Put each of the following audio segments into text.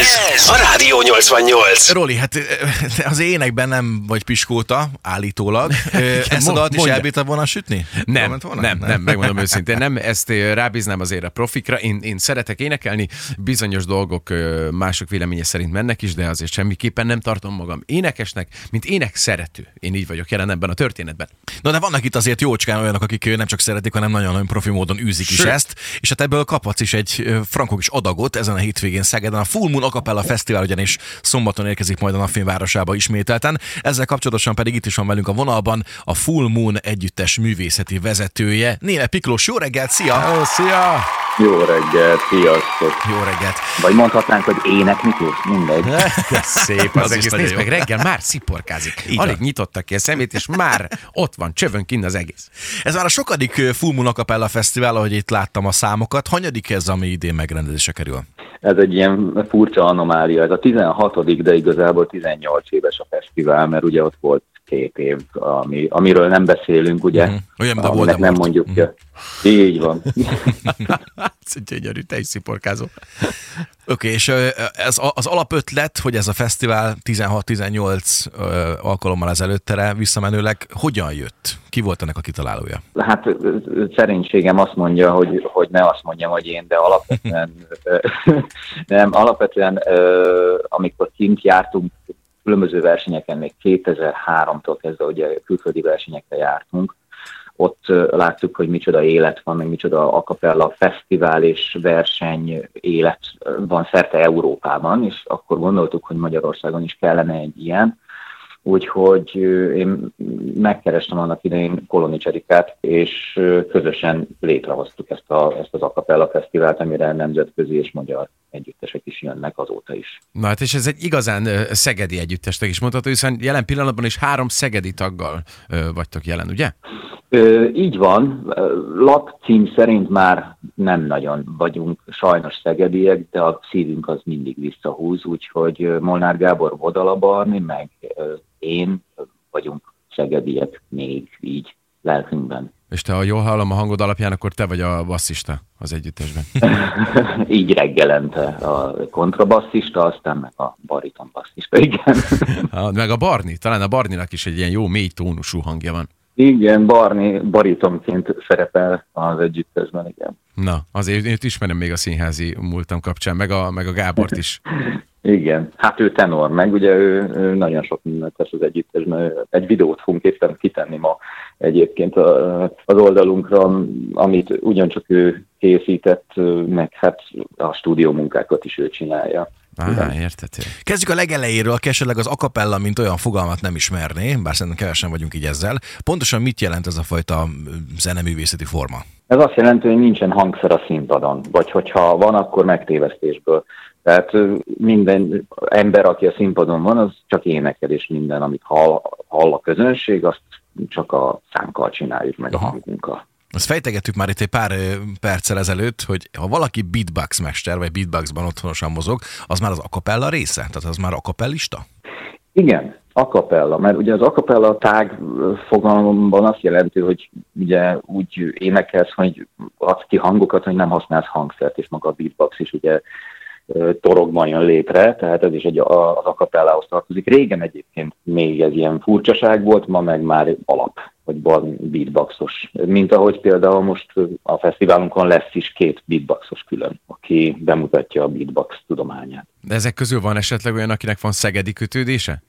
Ez a Rádió 88. Roli, hát az énekben nem vagy piskóta, állítólag. Ezt a dalt is elbírtad volna sütni? Nem, volna? nem, nem, megmondom őszintén. Nem, ezt rábíznám azért a profikra. Én, én szeretek énekelni, bizonyos dolgok mások véleménye szerint mennek is, de azért semmiképpen nem tartom magam énekesnek, mint ének szerető. Én így vagyok jelen ebben a történetben. Na de vannak itt azért jócskán olyanok, akik nem csak szeretik, hanem nagyon-nagyon profi módon űzik Sőt. is ezt, és hát ebből kaphatsz is egy frankok is adagot ezen a hétvégén Szegeden. A Full Moon Acapella Fesztivál ugyanis szombaton érkezik majd a Napfényvárosába ismételten. Ezzel kapcsolatosan pedig itt is van velünk a vonalban a Full Moon együttes művészeti vezetője, Néle Piklós. Jó reggelt, szia! Hello, szia! Jó reggelt, sziasztok! Jó reggelt! Vagy mondhatnánk, hogy ének Miklós, mindegy. Szép az, az egész. Nézd meg, reggel már sziporkázik. Így Alig nyitotta ki a szemét, és már ott van, csövön kinn az egész. Ez már a sokadik Full Moon Acapella Fesztivál, ahogy itt láttam a számokat. Hanyadik ez, ami idén megrendezése kerül? Ez egy ilyen furcsa anomália. Ez a 16. de igazából 18 éves a fesztivál, mert ugye ott volt két év, ami, amiről nem beszélünk, ugye? Mm, olyan, mint a nem mondjuk. Mm. Így van. egy gyönyörű, te is sziporkázó. Oké, okay, és ez az alapötlet, hogy ez a fesztivál 16-18 alkalommal ezelőttere visszamenőleg hogyan jött? Ki volt ennek a kitalálója? Hát szerénységem azt mondja, hogy, hogy ne azt mondjam, hogy én, de alapvetően nem, alapvetően amikor kint jártunk különböző versenyeken, még 2003-tól kezdve ugye külföldi versenyekre jártunk, ott láttuk, hogy micsoda élet van, meg micsoda akapella fesztivál és verseny élet van szerte Európában, és akkor gondoltuk, hogy Magyarországon is kellene egy ilyen. Úgyhogy én megkerestem annak idején Koloni Cserikát, és közösen létrehoztuk ezt, a, ezt az Acapella Fesztivált, amire nemzetközi és magyar együttesek is jönnek azóta is. Na hát és ez egy igazán szegedi együttestek is mondható, hiszen jelen pillanatban is három szegedi taggal vagytok jelen, ugye? Ö, így van. Lap cím szerint már nem nagyon vagyunk sajnos szegediek, de a szívünk az mindig visszahúz, úgyhogy Molnár Gábor Vodalabarni, meg én vagyunk szegediek még így lelkünkben. És te, ha jól hallom a hangod alapján, akkor te vagy a basszista az együttesben. Így reggelente a kontrabasszista, aztán meg a bariton basszista, igen. meg a Barni, talán a Barninak is egy ilyen jó mély tónusú hangja van. Igen, Barni baritonként szerepel az együttesben, igen. Na, azért én ismerem még a színházi múltam kapcsán, meg a, meg a Gábort is. Igen, hát ő tenor, meg ugye ő, ő nagyon sok mindent tesz az együttesben. Egy videót fogunk éppen kitenni ma egyébként az oldalunkra, amit ugyancsak ő készített, meg hát a stúdió munkákat is ő csinálja. Á, értető. Kezdjük a legelejéről, aki esetleg az akapella, mint olyan fogalmat nem ismerné, bár szerintem kevesen vagyunk így ezzel. Pontosan mit jelent ez a fajta zeneművészeti forma? Ez azt jelenti, hogy nincsen hangszer a színpadon, vagy hogyha van, akkor megtévesztésből. Tehát minden ember, aki a színpadon van, az csak énekel, és minden, amit hall, hall a közönség, azt csak a szánkkal csináljuk, meg Aha. a hangunkkal. Azt fejtegettük már itt egy pár perccel ezelőtt, hogy ha valaki beatbox mester, vagy beatboxban otthonosan mozog, az már az akapella része? Tehát az már akapellista? Igen, akapella, mert ugye az akapella tág fogalomban azt jelenti, hogy ugye úgy énekelsz, hogy adsz ki hangokat, hogy nem használsz hangszert, és maga a beatbox is ugye torokban jön létre, tehát ez is egy, az akapellához tartozik. Régen egyébként még ez ilyen furcsaság volt, ma meg már alap, hogy van beatboxos. Mint ahogy például most a fesztiválunkon lesz is két beatboxos külön, aki bemutatja a beatbox tudományát. De ezek közül van esetleg olyan, akinek van szegedi kötődése?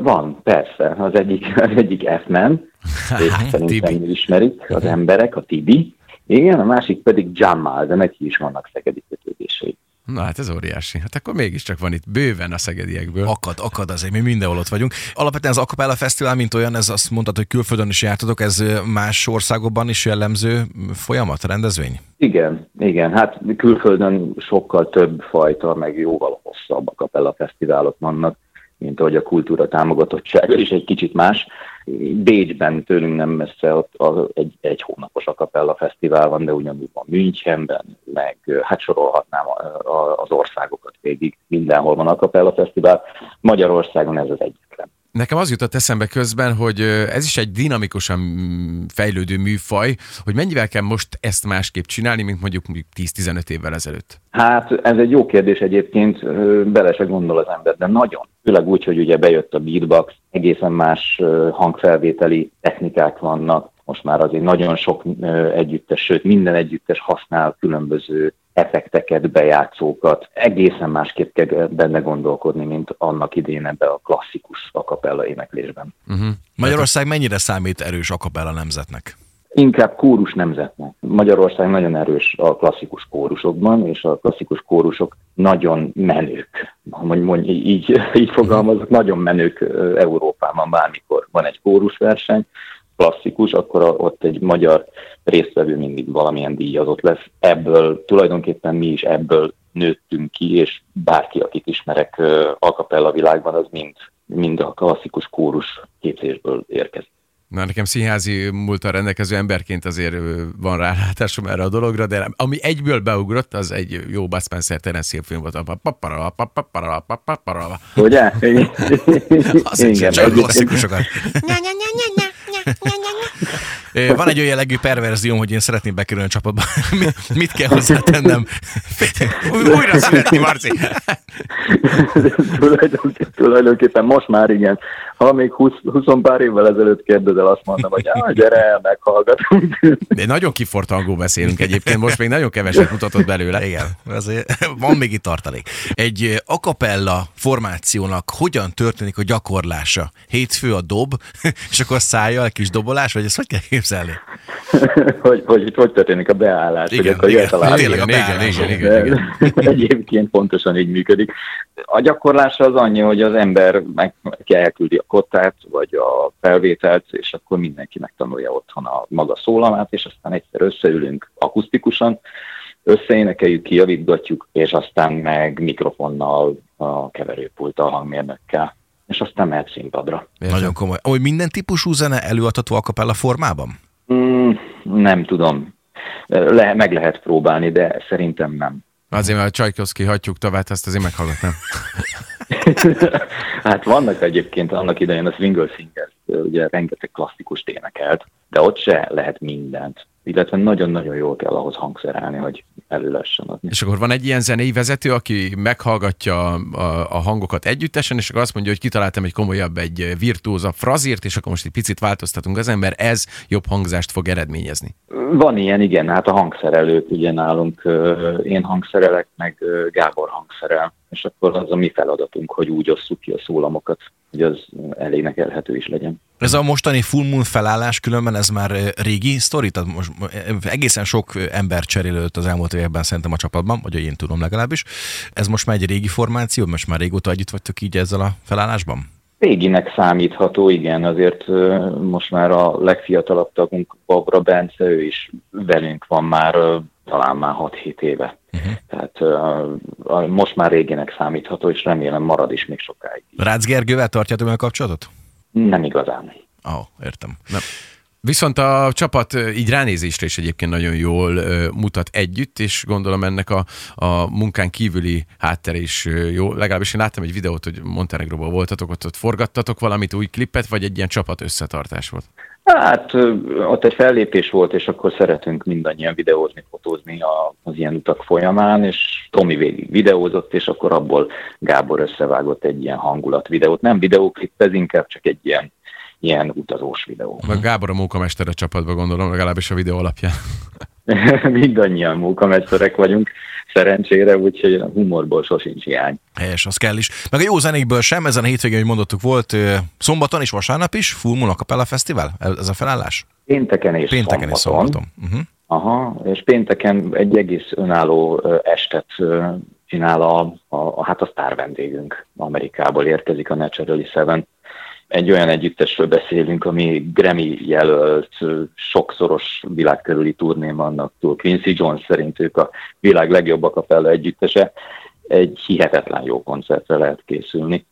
Van, persze. Az egyik, az egyik F-man, és szerintem ismerik az emberek, a Tibi. Igen, a másik pedig Jamal, de neki is vannak szegedi kötődései. Na hát ez óriási. Hát akkor mégiscsak van itt bőven a szegediekből. Akad, akad azért, mi mindenhol ott vagyunk. Alapvetően az Acapella Fesztivál, mint olyan, ez azt mondtad, hogy külföldön is jártatok, ez más országokban is jellemző folyamat, rendezvény? Igen, igen. Hát külföldön sokkal több fajta, meg jóval hosszabb Acapella Fesztiválok vannak mint ahogy a kultúra támogatottsága is egy kicsit más. Bécsben tőlünk nem messze ott egy, egy hónapos akapella fesztivál van, de ugyanúgy van Münchenben, meg hát sorolhatnám az országokat végig, mindenhol van akapella fesztivál. Magyarországon ez az egyetlen. Nekem az jutott eszembe közben, hogy ez is egy dinamikusan fejlődő műfaj, hogy mennyivel kell most ezt másképp csinálni, mint mondjuk 10-15 évvel ezelőtt? Hát ez egy jó kérdés egyébként, bele se gondol az ember, de nagyon. Főleg úgy, hogy ugye bejött a beatbox, egészen más hangfelvételi technikák vannak, most már azért nagyon sok együttes, sőt minden együttes használ különböző effekteket, bejátszókat. Egészen másképp kell benne gondolkodni, mint annak idén ebbe a klasszikus akapella éneklésben. Uh-huh. Magyarország mennyire számít erős akapella nemzetnek? Inkább kórus nemzetnek. Magyarország nagyon erős a klasszikus kórusokban, és a klasszikus kórusok nagyon menők. Mondj, mondj, így, így fogalmazok, nagyon menők Európában bármikor van egy kórusverseny, klasszikus, akkor ott egy magyar résztvevő mindig valamilyen díjazott lesz. Ebből tulajdonképpen mi is ebből nőttünk ki, és bárki, akit ismerek a világban, az mind, mind a klasszikus kórus képzésből érkezik. Na, nekem színházi múltal rendelkező emberként azért van rálátásom erre a dologra, de ami egyből beugrott, az egy jó Bud Spencer Terence Hill film volt. Ugye? Igen. Csak klasszikusokat. Van egy olyan jellegű perverzióm, hogy én szeretném bekerülni a csapatba. Mit kell hozzátennem? Újra születni, Marci! Tulajdonképpen most már igen. Ha még 20, 20 pár évvel ezelőtt kérdezel, azt mondom, hogy ah, gyere el, meghallgatunk. De nagyon kifort angol beszélünk egyébként, most még nagyon keveset mutatott belőle. Igen, azért van még itt tartalék. Egy akapella formációnak hogyan történik a gyakorlása? Hétfő a dob, és akkor szájjal kis dobolás, vagy ezt hogy kell képzelni? hogy, hogy, hogy történik a beállás, igen, hogy akkor igen, tényleg a beállás. Igen, igen, igen, igen. Egyébként pontosan így működik. A gyakorlása az annyi, hogy az ember meg elküldi a kottát, vagy a felvételt, és akkor mindenki megtanulja otthon a maga szólamát, és aztán egyszer összeülünk akusztikusan, összeénekeljük, kijavítgatjuk, és aztán meg mikrofonnal, a keverőpulttal, hangmérnökkel és aztán mehet színpadra. Értem. Nagyon komoly. Hogy minden típusú zene előadható a kapella formában? Mm, nem tudom. Le, meg lehet próbálni, de szerintem nem. Azért, mert a Csajkoszki hagyjuk tovább, ezt azért meghallgatnám. hát vannak egyébként annak idején a Swingle Singers, ugye rengeteg klasszikus énekelt, de ott se lehet mindent illetve nagyon-nagyon jól kell ahhoz hangszerelni, hogy elő lehessen adni. És akkor van egy ilyen zenei vezető, aki meghallgatja a, a hangokat együttesen, és akkor azt mondja, hogy kitaláltam egy komolyabb, egy virtuózabb frazírt, és akkor most egy picit változtatunk az ember, ez jobb hangzást fog eredményezni. Van ilyen, igen, hát a hangszerelők ugye nálunk, én hangszerelek, meg Gábor hangszerel, és akkor az a mi feladatunk, hogy úgy osszuk ki a szólamokat, hogy az elénekelhető is legyen. Ez a mostani Full Moon felállás különben ez már régi sztori? Tehát most egészen sok ember cserélődött az elmúlt években szerintem a csapatban, vagy én tudom legalábbis. Ez most már egy régi formáció, most már régóta együtt vagytok így ezzel a felállásban? Réginek számítható, igen, azért most már a legfiatalabb tagunk, Babra Bence, ő is velünk van már talán már 6-7 éve. Uh-huh. Tehát uh, most már régének számítható, és remélem marad is még sokáig. Rácz Gergővel tartjátok meg a kapcsolatot? Nem igazán. Ó, oh, értem. Nem. Viszont a csapat így ránézésre is egyébként nagyon jól mutat együtt, és gondolom ennek a, a munkán kívüli háttere is jó. Legalábbis én láttam egy videót, hogy Montenegróban voltatok, ott, ott forgattatok valamit, új klippet, vagy egy ilyen csapat összetartás volt? Hát ott egy fellépés volt, és akkor szeretünk mindannyian videózni, fotózni az ilyen utak folyamán, és Tomi végig videózott, és akkor abból Gábor összevágott egy ilyen hangulat videót. Nem videóklip, ez inkább csak egy ilyen ilyen utazós videó. Meg Gábor a munkamester a csapatban gondolom, legalábbis a videó alapján. Mindannyian munkamesterek vagyunk, szerencsére, úgyhogy a humorból sosincs hiány. Helyes, az kell is. Meg a jó zenékből sem, ezen a hétvégén, hogy mondottuk, volt szombaton és vasárnap is Full Moon Acapella Fesztivál? Ez a felállás? Pénteken és Pénteken szombaton. és szombaton. Uh-huh. Aha, és pénteken egy egész önálló estet csinál a, a, a hát a sztár vendégünk. Amerikából érkezik a Naturally Seven egy olyan együttesről beszélünk, ami Grammy jelölt, sokszoros világkörüli turnén vannak túl. Quincy Jones szerint ők a világ legjobb akapella együttese. Egy hihetetlen jó koncertre lehet készülni.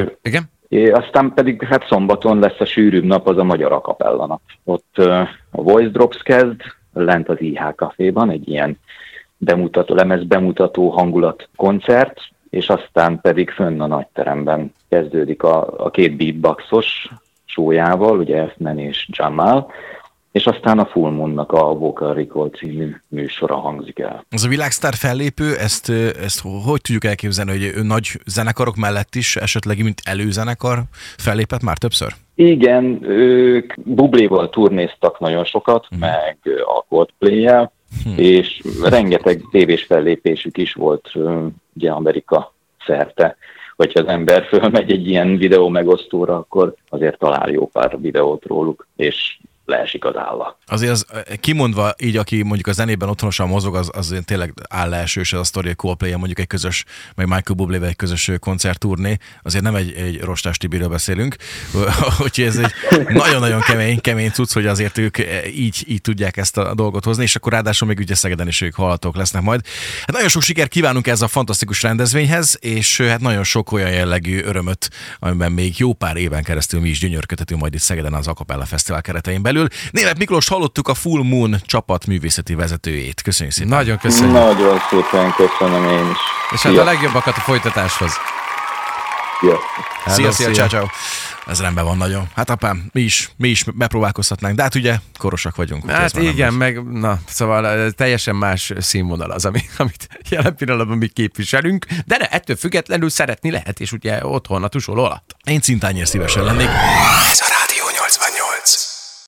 É, igen? É, aztán pedig hát szombaton lesz a sűrűbb nap, az a magyar akapella nap. Ott uh, a Voice Drops kezd, lent az IH Caféban, egy ilyen bemutató, lemez bemutató hangulat koncert, és aztán pedig fönn a nagyteremben kezdődik a, a két beatboxos sójával, ugye Efnen és Jamal, és aztán a Full Moon-nak a Vocal Recall című műsora hangzik el. Az a világsztár fellépő, ezt, ezt hogy tudjuk elképzelni, hogy ő nagy zenekarok mellett is esetleg, mint előzenekar fellépett már többször? Igen, ők Bubléval turnéztak nagyon sokat, hmm. meg a Coldplay-jel, hmm. és rengeteg tévés fellépésük is volt ugye Amerika szerte. Hogyha az ember fölmegy egy ilyen videó megosztóra, akkor azért talál jó pár videót róluk, és leesik az álla. Azért az, kimondva így, aki mondjuk a zenében otthonosan mozog, az, az tényleg állásős ez a sztori, coldplay mondjuk egy közös, meg Michael bublé egy közös koncertturné, azért nem egy, egy Rostás Tibiről beszélünk, úgyhogy ez egy nagyon-nagyon kemény, kemény cucc, hogy azért ők így, így tudják ezt a dolgot hozni, és akkor ráadásul még ugye Szegeden is ők hallhatók lesznek majd. Hát nagyon sok sikert kívánunk ez a fantasztikus rendezvényhez, és hát nagyon sok olyan jellegű örömöt, amiben még jó pár éven keresztül mi is gyönyörködhetünk majd itt Szegeden az Akapella Fesztivál keretein belül belül. Német Miklós hallottuk a Full Moon csapat művészeti vezetőjét. Köszönjük szépen. Nagyon köszönjük. Nagyon szépen köszönöm én is. És hát a legjobbakat a folytatáshoz. Szia, szia, szia, ciao. Ez rendben van nagyon. Hát apám, mi is, mi is megpróbálkozhatnánk, de hát ugye korosak vagyunk. Hát igen, meg na, szóval teljesen más színvonal az, ami, amit jelen pillanatban mi képviselünk, de ne, ettől függetlenül szeretni lehet, és ugye otthon a tusol alatt. Én cintányért szívesen lennék. Ez a rádió